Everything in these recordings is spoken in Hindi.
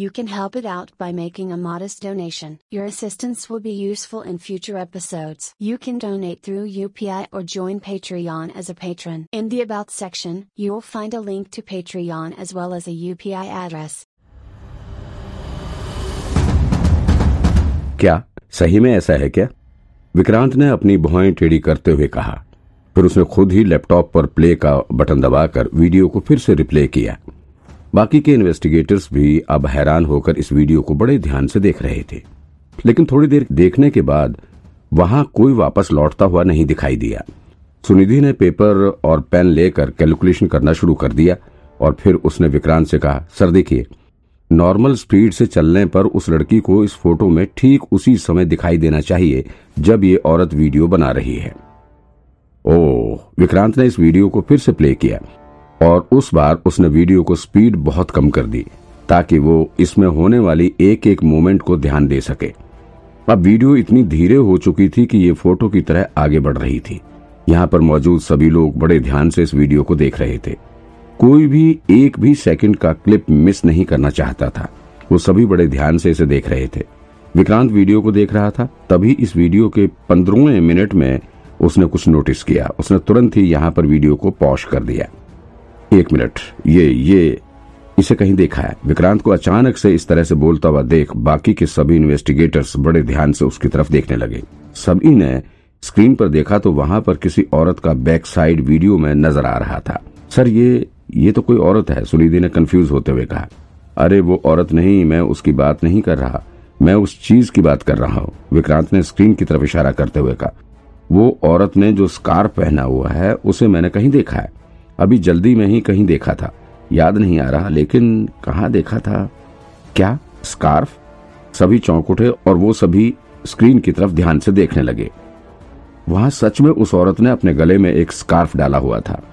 you can help it out by making a modest donation. Your assistance will be useful in future episodes. You can donate through UPI or join Patreon as a patron. In the About section, you will find a link to Patreon as well as a UPI address. क्या सही में ऐसा है क्या विक्रांत ने अपनी भौएं टेढ़ी करते हुए कहा फिर उसने खुद ही लैपटॉप पर प्ले का बटन दबाकर वीडियो को फिर से रिप्ले किया बाकी के इन्वेस्टिगेटर्स भी अब हैरान होकर इस वीडियो को बड़े ध्यान से देख रहे थे। लेकिन थोड़ी देर देखने के बाद वहाँ कोई वापस लौटता हुआ नहीं दिखाई दिया। सुनिधि ने पेपर और पेन लेकर कैलकुलेशन करना शुरू कर दिया और फिर उसने विक्रांत से कहा, सर, देखिए, नॉर्मल स्पीड से चलने पर उस लड़की को इस फ़ोटो में ठीक उसी समय दिखाई देना चाहिए जब ये औरत वीडियो बना रही है। ओह, विक्रांत ने इस वीडियो को फिर से प्ले किया। और उस बार उसने वीडियो को स्पीड बहुत कम कर दी, ताकि वो इसमें होने वाली एक एक मोमेंट को ध्यान दे सके। अब वीडियो इतनी धीरे हो चुकी थी कि ये फ़ोटो की तरह आगे बढ़ रही थी। यहाँ पर मौजूद सभी लोग बड़े ध्यान से इस वीडियो को देख रहे थे। कोई भी एक भी सेकंड का क्लिप मिस नहीं करना चाहता था। वो सभी बड़े ध्यान से इसे देख रहे थे। विक्रांत वीडियो को देख रहा था। तभी इस वीडियो के पंद्रहवें मिनट में उसने कुछ नोटिस किया। उसने तुरंत ही यहाँ पर वीडियो को पॉश कर दिया। एक मिनट, ये ये, इसे कहीं देखा है। विक्रांत को अचानक से इस तरह से बोलता हुआ देख बाकी के सभी इन्वेस्टिगेटर्स बड़े ध्यान से उसकी तरफ़ देखने लगे। सभी ने स्क्रीन पर देखा तो वहाँ पर किसी औरत का बैक साइड वीडियो में नज़र आ रहा था। सर, ये ये तो कोई औरत है सुनिधि ने कंफ्यूज होते हुए कहा। अरे, वो औरत नहीं, मैं उसकी बात नहीं कर रहा। मैं उस चीज़ की बात कर रहा हूँ। विक्रांत ने स्क्रीन की तरफ़ इशारा करते हुए कहा। वो औरत ने जो स्कार्फ पहना हुआ है, उसे मैंने कहीं देखा है। अभी जल्दी में ही कहीं देखा था। याद नहीं आ रहा, लेकिन कहा देखा था? क्या? स्कार्फ? सभी चौंक उठे और वो सभी स्क्रीन की तरफ़ ध्यान से देखने लगे। वहाँ सच में उस औरत ने अपने गले में एक स्कार्फ डाला हुआ था।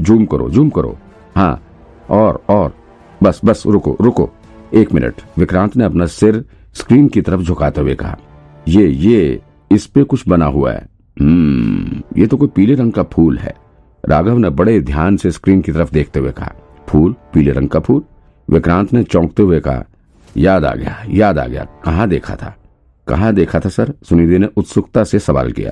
जूम करो जूम करो। हाँ और और। बस बस, रुको रुको। एक मिनट। विक्रांत ने अपना सिर स्क्रीन की तरफ़ झुकाते हुए कहा, ये ये, इस पे कुछ बना हुआ है। हम्म ये तो कोई पीले रंग का फूल है। राघव ने बड़े ध्यान से स्क्रीन की तरफ़ देखते हुए कहा, फूल, पीले रंग का फूल? विक्रांत ने चौंकते हुए कहा, याद आ गया, याद आ गया, कहाँ देखा था? कहाँ देखा था, सर? सुनिधि ने उत्सुकता से सवाल किया।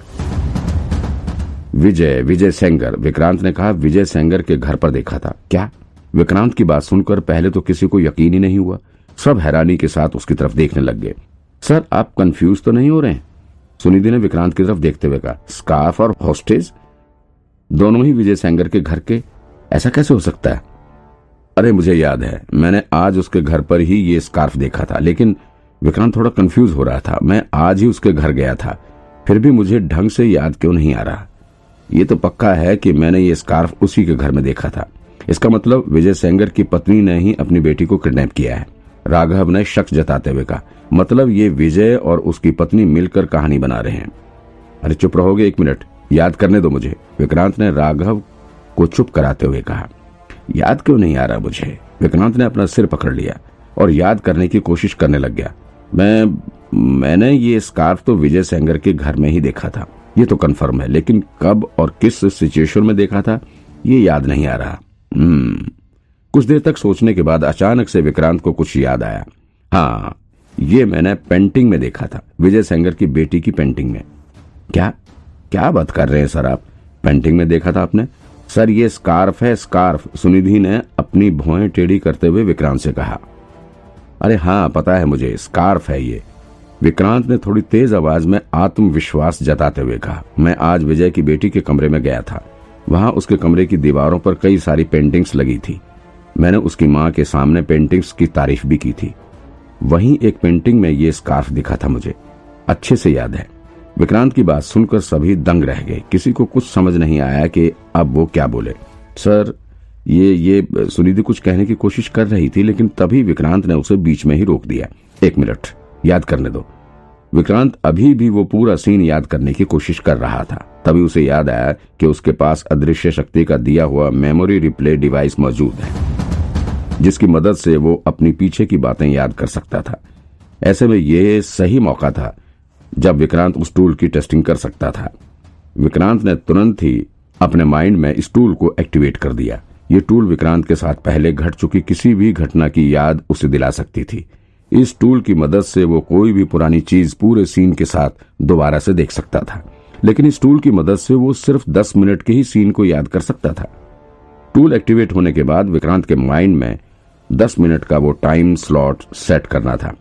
विजय विजय सेंगर, विक्रांत ने कहा, विजय सेंगर के घर पर देखा था। क्या? विक्रांत की बात सुनकर पहले तो किसी को यकीन ही नहीं हुआ। सब हैरानी के साथ उसकी तरफ़ देखने लग गए। सर, आप कंफ्यूज तो नहीं हो रहे सुनिधि ने विक्रांत की तरफ़ देखते हुए कहा, स्कार्फ और हॉस्टेज? दोनों ही विजय सेंगर के घर के, ऐसा कैसे हो सकता है? अरे, मुझे याद है, मैंने आज उसके घर पर ही ये स्कार्फ देखा था, लेकिन विक्रांत थोड़ा कंफ्यूज हो रहा था, मैं आज ही उसके घर गया था, फिर भी मुझे ढंग से याद क्यों नहीं आ रहा? ये तो पक्का है कि मैंने ये स्कार्फ उसी के घर में देखा था। इसका मतलब विजय सेंगर की पत्नी ने ही अपनी बेटी को किडनैप किया है। राघव ने शक जताते हुए कहा मतलब ये विजय और उसकी पत्नी मिलकर कहानी बना रहे हैं। अरे, चुप रहोगे एक मिनट। याद करने दो मुझे। विक्रांत ने राघव को चुप कराते हुए कहा, याद क्यों नहीं आ रहा मुझे? विक्रांत ने अपना सिर पकड़ लिया और याद करने की कोशिश करने लग गया। मैं, मैंने ये स्कार्फ तो विजय सेंगर के घर में ही देखा था। ये तो कंफर्म है, लेकिन कब और किस सिचुएशन में देखा था, ये याद नहीं आ रहा। हम्म। कुछ देर तक सोचने के बाद अचानक से विक्रांत को कुछ याद आया। हाँ ये मैंने पेंटिंग में देखा था, विजय सेंगर की बेटी की पेंटिंग में। क्या? क्या बात कर रहे हैं, सर आप? पेंटिंग में देखा था आपने? सर, ये स्कार्फ है स्कार्फ सुनिधि ने अपनी भौएँ टेढ़ी करते हुए विक्रांत से कहा। अरे हाँ पता है मुझे स्कार्फ है ये। विक्रांत ने थोड़ी तेज आवाज़ में आत्मविश्वास जताते हुए कहा, मैं आज विजय की बेटी के कमरे में गया था। वहाँ उसके कमरे की दीवारों पर कई सारी पेंटिंग्स लगी थी। मैंने उसकी माँ के सामने पेंटिंग्स की तारीफ़ भी की थी। वहीं एक पेंटिंग में ये स्कार्फ दिखा था मुझे। अच्छे से याद है। विक्रांत की बात सुनकर सभी दंग रह गए। किसी को कुछ समझ नहीं आया कि अब वो क्या बोले। सर, ये ये सुनिधि कुछ कहने की कोशिश कर रही थी, लेकिन तभी विक्रांत ने उसे बीच में ही रोक दिया। एक मिनट, याद करने दो। विक्रांत अभी भी वो पूरा सीन याद करने की कोशिश कर रहा था। तभी उसे याद आया कि उसके पास अदृश्य शक्ति का दिया हुआ मेमोरी रिप्ले डिवाइस मौजूद है, जिसकी मदद से वो अपनी पीछे की बातें याद कर सकता था। ऐसे में ये सही मौका था जब विक्रांत उस टूल की टेस्टिंग कर सकता था। विक्रांत ने तुरंत ही अपने माइंड में इस टूल को एक्टिवेट कर दिया। ये टूल विक्रांत के साथ पहले घट चुकी किसी भी घटना की याद उसे दिला सकती थी। इस टूल की मदद से वो कोई भी पुरानी चीज़ पूरे सीन के साथ दोबारा से देख सकता था। लेकिन इस टूल की मदद से वो सिर्फ़ दस मिनट के ही सीन को याद कर सकता था। टूल एक्टिवेट होने के बाद विक्रांत के माइंड में दस मिनट का वो टाइम स्लॉट सेट करना था।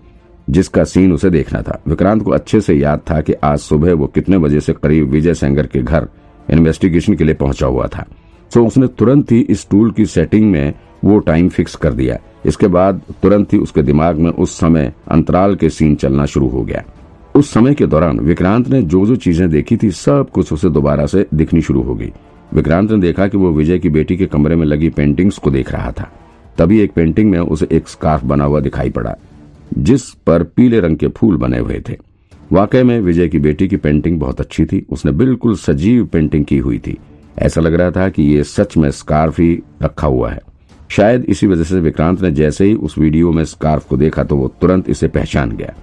जिसका सीन उसे देखना था। विक्रांत को अच्छे से याद था कि आज सुबह वो कितने बजे से करीब विजय सेंगर के घर इन्वेस्टिगेशन के लिए पहुँचा हुआ था। सो उसने तुरंत ही इस टूल की सेटिंग में वो टाइम फिक्स कर दिया। इसके बाद तुरंत ही उसके दिमाग में उस समय अंतराल के सीन चलना शुरू हो गया। उस समय के दौरान विक्रांत ने जो जो चीज़ें देखी थी, सब कुछ उसे दोबारा से दिखनी शुरू हो गई। विक्रांत ने देखा कि वो विजय की बेटी के कमरे में लगी पेंटिंग्स को देख रहा था। तभी एक पेंटिंग में उसे एक स्कार्फ बना हुआ दिखाई पड़ा। जिस पर पीले रंग के फूल बने हुए थे। वाकई में विजय की बेटी की पेंटिंग बहुत अच्छी थी। उसने बिल्कुल सजीव पेंटिंग की हुई थी। ऐसा लग रहा था कि ये सच में स्कार्फ ही रखा हुआ है। शायद इसी वजह से विक्रांत ने जैसे ही उस वीडियो में स्कार्फ को देखा तो वो तुरंत इसे पहचान गया।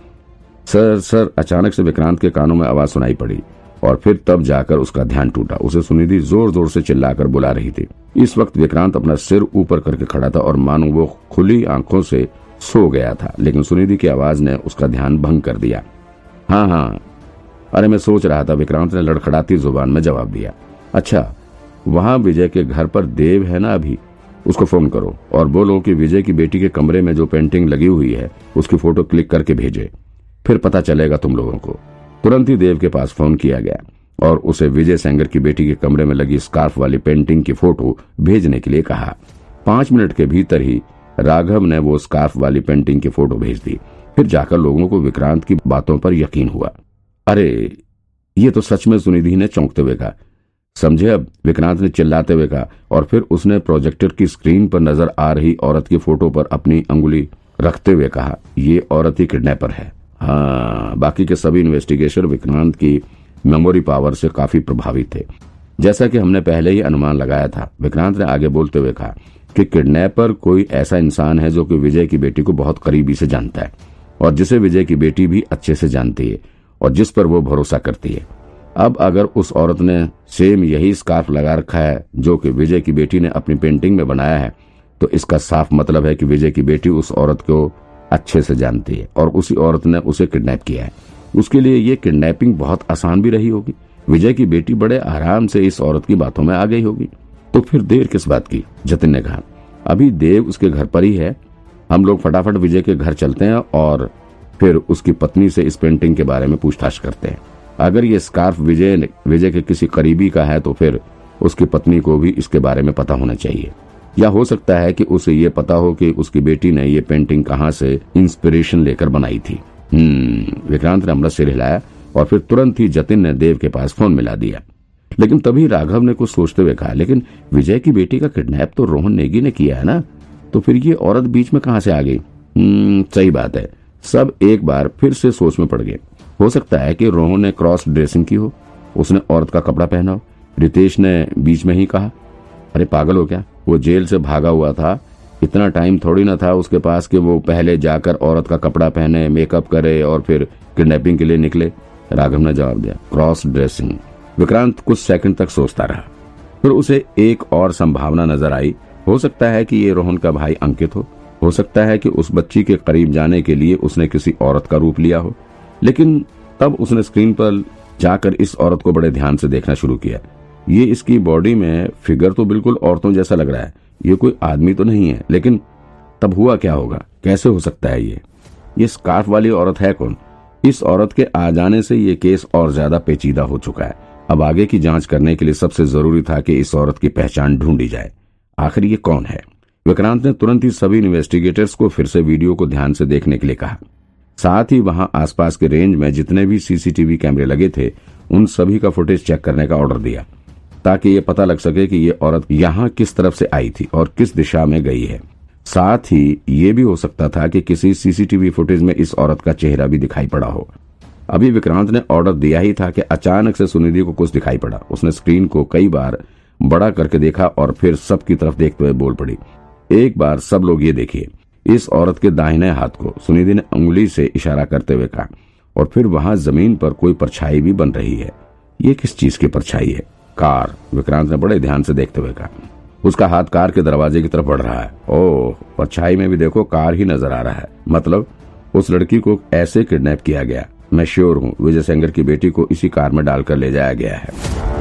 सर सर, अचानक से विक्रांत के कानों में आवाज़ सुनाई पड़ी और फिर तब जाकर उसका ध्यान टूटा। उसे सुनिधि ज़ोर ज़ोर से चिल्लाकर बुला रही थी। इस वक्त विक्रांत अपना सिर ऊपर करके खड़ा था और मानो वो खुली आँखों से सो गया था, लेकिन सुनिधि की आवाज़ ने उसका ध्यान भंग कर दिया। हाँ हाँ। अरे, मैं सोच रहा था, विक्रांत ने लड़खड़ाती ज़ुबान में जवाब दिया। अच्छा वहाँ विजय के घर पर देव है ना अभी? उसको फ़ोन करो और बोलो कि विजय की बेटी के कमरे में जो पेंटिंग लगी हुई है, उसकी फ़ोटो क्लिक करके भेजे। फिर पता चलेगा तुम लोगों को। तुरंत ही देव के पास फ़ोन किया गया और उसे विजय सेंगर की बेटी के कमरे में लगी स्कार्फ वाली पेंटिंग की फ़ोटो भेजने के लिए कहा। पाँच मिनट के भीतर ही राघव ने वो स्कार्फ वाली पेंटिंग की फ़ोटो भेज दी। फिर जाकर लोगों को विक्रांत की बातों पर यकीन हुआ। अरे, ये तो सच में सुनिधि ने चौंकते हुए कहा। समझे अब, विक्रांत ने चिल्लाते हुए कहा और फिर उसने प्रोजेक्टर की स्क्रीन पर नज़र आ रही औरत की फ़ोटो पर अपनी अंगुली रखते हुए कहा, ये औरत ही किडनैपर है। हाँ बाकी के सभी इन्वेस्टिगेशन विक्रांत की मेमोरी पावर से काफ़ी प्रभावित थे। जैसा कि हमने पहले ही अनुमान लगाया था, विक्रांत ने आगे बोलते हुए कहा कि किडनैपर कोई ऐसा इंसान है जो कि विजय की बेटी को बहुत करीबी से जानता है और जिसे विजय की बेटी भी अच्छे से जानती है और जिस पर वो भरोसा करती है। अब अगर उस औरत ने सेम यही स्कार्फ लगा रखा है जो कि विजय की बेटी ने अपनी पेंटिंग में बनाया है तो इसका साफ़ मतलब है कि विजय की बेटी उस औरत को अच्छे से जानती है और उसी औरत ने उसे किडनैप किया है। उसके लिए ये किडनैपिंग बहुत आसान भी रही होगी। विजय की बेटी बड़े आराम से इस औरत की बातों में आ गई होगी। तो फिर देर किस बात की? जतिन ने कहा, अभी देव उसके घर पर ही है। हम लोग फटाफट विजय के घर चलते हैं और फिर उसकी पत्नी से इस पेंटिंग के बारे में पूछताछ करते हैं। अगर ये स्कार्फ विजय विजय के किसी करीबी का है तो फिर उसकी पत्नी को भी इसके बारे में पता होना चाहिए। या हो सकता है कि उसे ये पता हो कि उसकी बेटी ने ये पेंटिंग कहाँ से इंस्पिरेशन लेकर बनाई थी। हम्म विक्रांत ने अमृत सिर हिलाया और फिर तुरंत ही जतिन ने देव के पास फ़ोन मिला दिया। लेकिन तभी राघव ने कुछ सोचते हुए कहा लेकिन विजय की बेटी का किडनैप तो रोहन नेगी ने किया है ना? तो फिर ये औरत बीच में कहा से आ गई? हम्म, सही बात है। सब एक बार फिर से सोच में पड़ गए। हो सकता है कि रोहन ने क्रॉस ड्रेसिंग की हो उसने औरत का कपड़ा पहना हो। रितेश ने बीच में ही कहा अरे पागल हो क्या? वो जेल से भागा हुआ था। इतना टाइम थोड़ी ना था उसके पास कि वो पहले जाकर औरत का कपड़ा पहने मेकअप करे और फिर किडनैपिंग के लिए निकले। राघव ने जवाब दिया क्रॉस ड्रेसिंग। विक्रांत कुछ सेकंड तक सोचता रहा। फिर उसे एक और संभावना नज़र आई। हो सकता है कि ये रोहन का भाई अंकित हो। हो सकता है कि उस बच्ची के करीब जाने के लिए उसने किसी औरत का रूप लिया हो। लेकिन तब उसने स्क्रीन पर जाकर इस औरत को बड़े ध्यान से देखना शुरू किया। ये इसकी बॉडी में फिगर तो बिल्कुल औरतों जैसा लग रहा है। ये कोई आदमी तो नहीं है, लेकिन तब हुआ क्या होगा? कैसे हो सकता है ये? ये स्कार्फ वाली औरत है कौन? इस औरत के आ जाने से ये केस और ज़्यादा पेचीदा हो चुका है। अब आगे की जाँच करने के लिए सबसे ज़रूरी था कि इस औरत की पहचान ढूंढी जाए। आखिर ये कौन है? विक्रांत ने तुरंत ही सभी इन्वेस्टिगेटर्स को फिर से वीडियो को ध्यान से देखने के लिए कहा। साथ ही वहाँ आसपास के रेंज में जितने भी सीसीटीवी कैमरे लगे थे, उन सभी का फुटेज चेक करने का ऑर्डर दिया, ताकि ये पता लग सके कि ये औरत यहाँ किस तरफ़ से आई थी और किस दिशा में गई है। साथ ही ये भी हो सकता था कि किसी सीसीटीवी फुटेज में इस औरत का चेहरा भी दिखाई पड़ा हो। अभी विक्रांत ने ऑर्डर दिया ही था कि अचानक से सुनिधि को कुछ दिखाई पड़ा। उसने स्क्रीन को कई बार बड़ा करके देखा और फिर सबकी तरफ़ देखते हुए बोल पड़ी, एक बार सब लोग ये देखिए। इस औरत के दाहिने हाथ को सुनिधि ने उंगली से इशारा करते हुए कहा, और फिर वहाँ ज़मीन पर कोई परछाई भी बन रही है। ये किस चीज़ की परछाई है? कार, विक्रांत ने बड़े ध्यान से देखते हुए कहा। उसका हाथ कार के दरवाजे की तरफ़ बढ़ रहा है। ओह, परछाई में भी देखो कार ही नज़र आ रहा है। मतलब उस लड़की को ऐसे किडनैप किया गया। मैं श्योर हूँ, विजय सेंगर की बेटी को इसी कार में डालकर ले जाया गया है।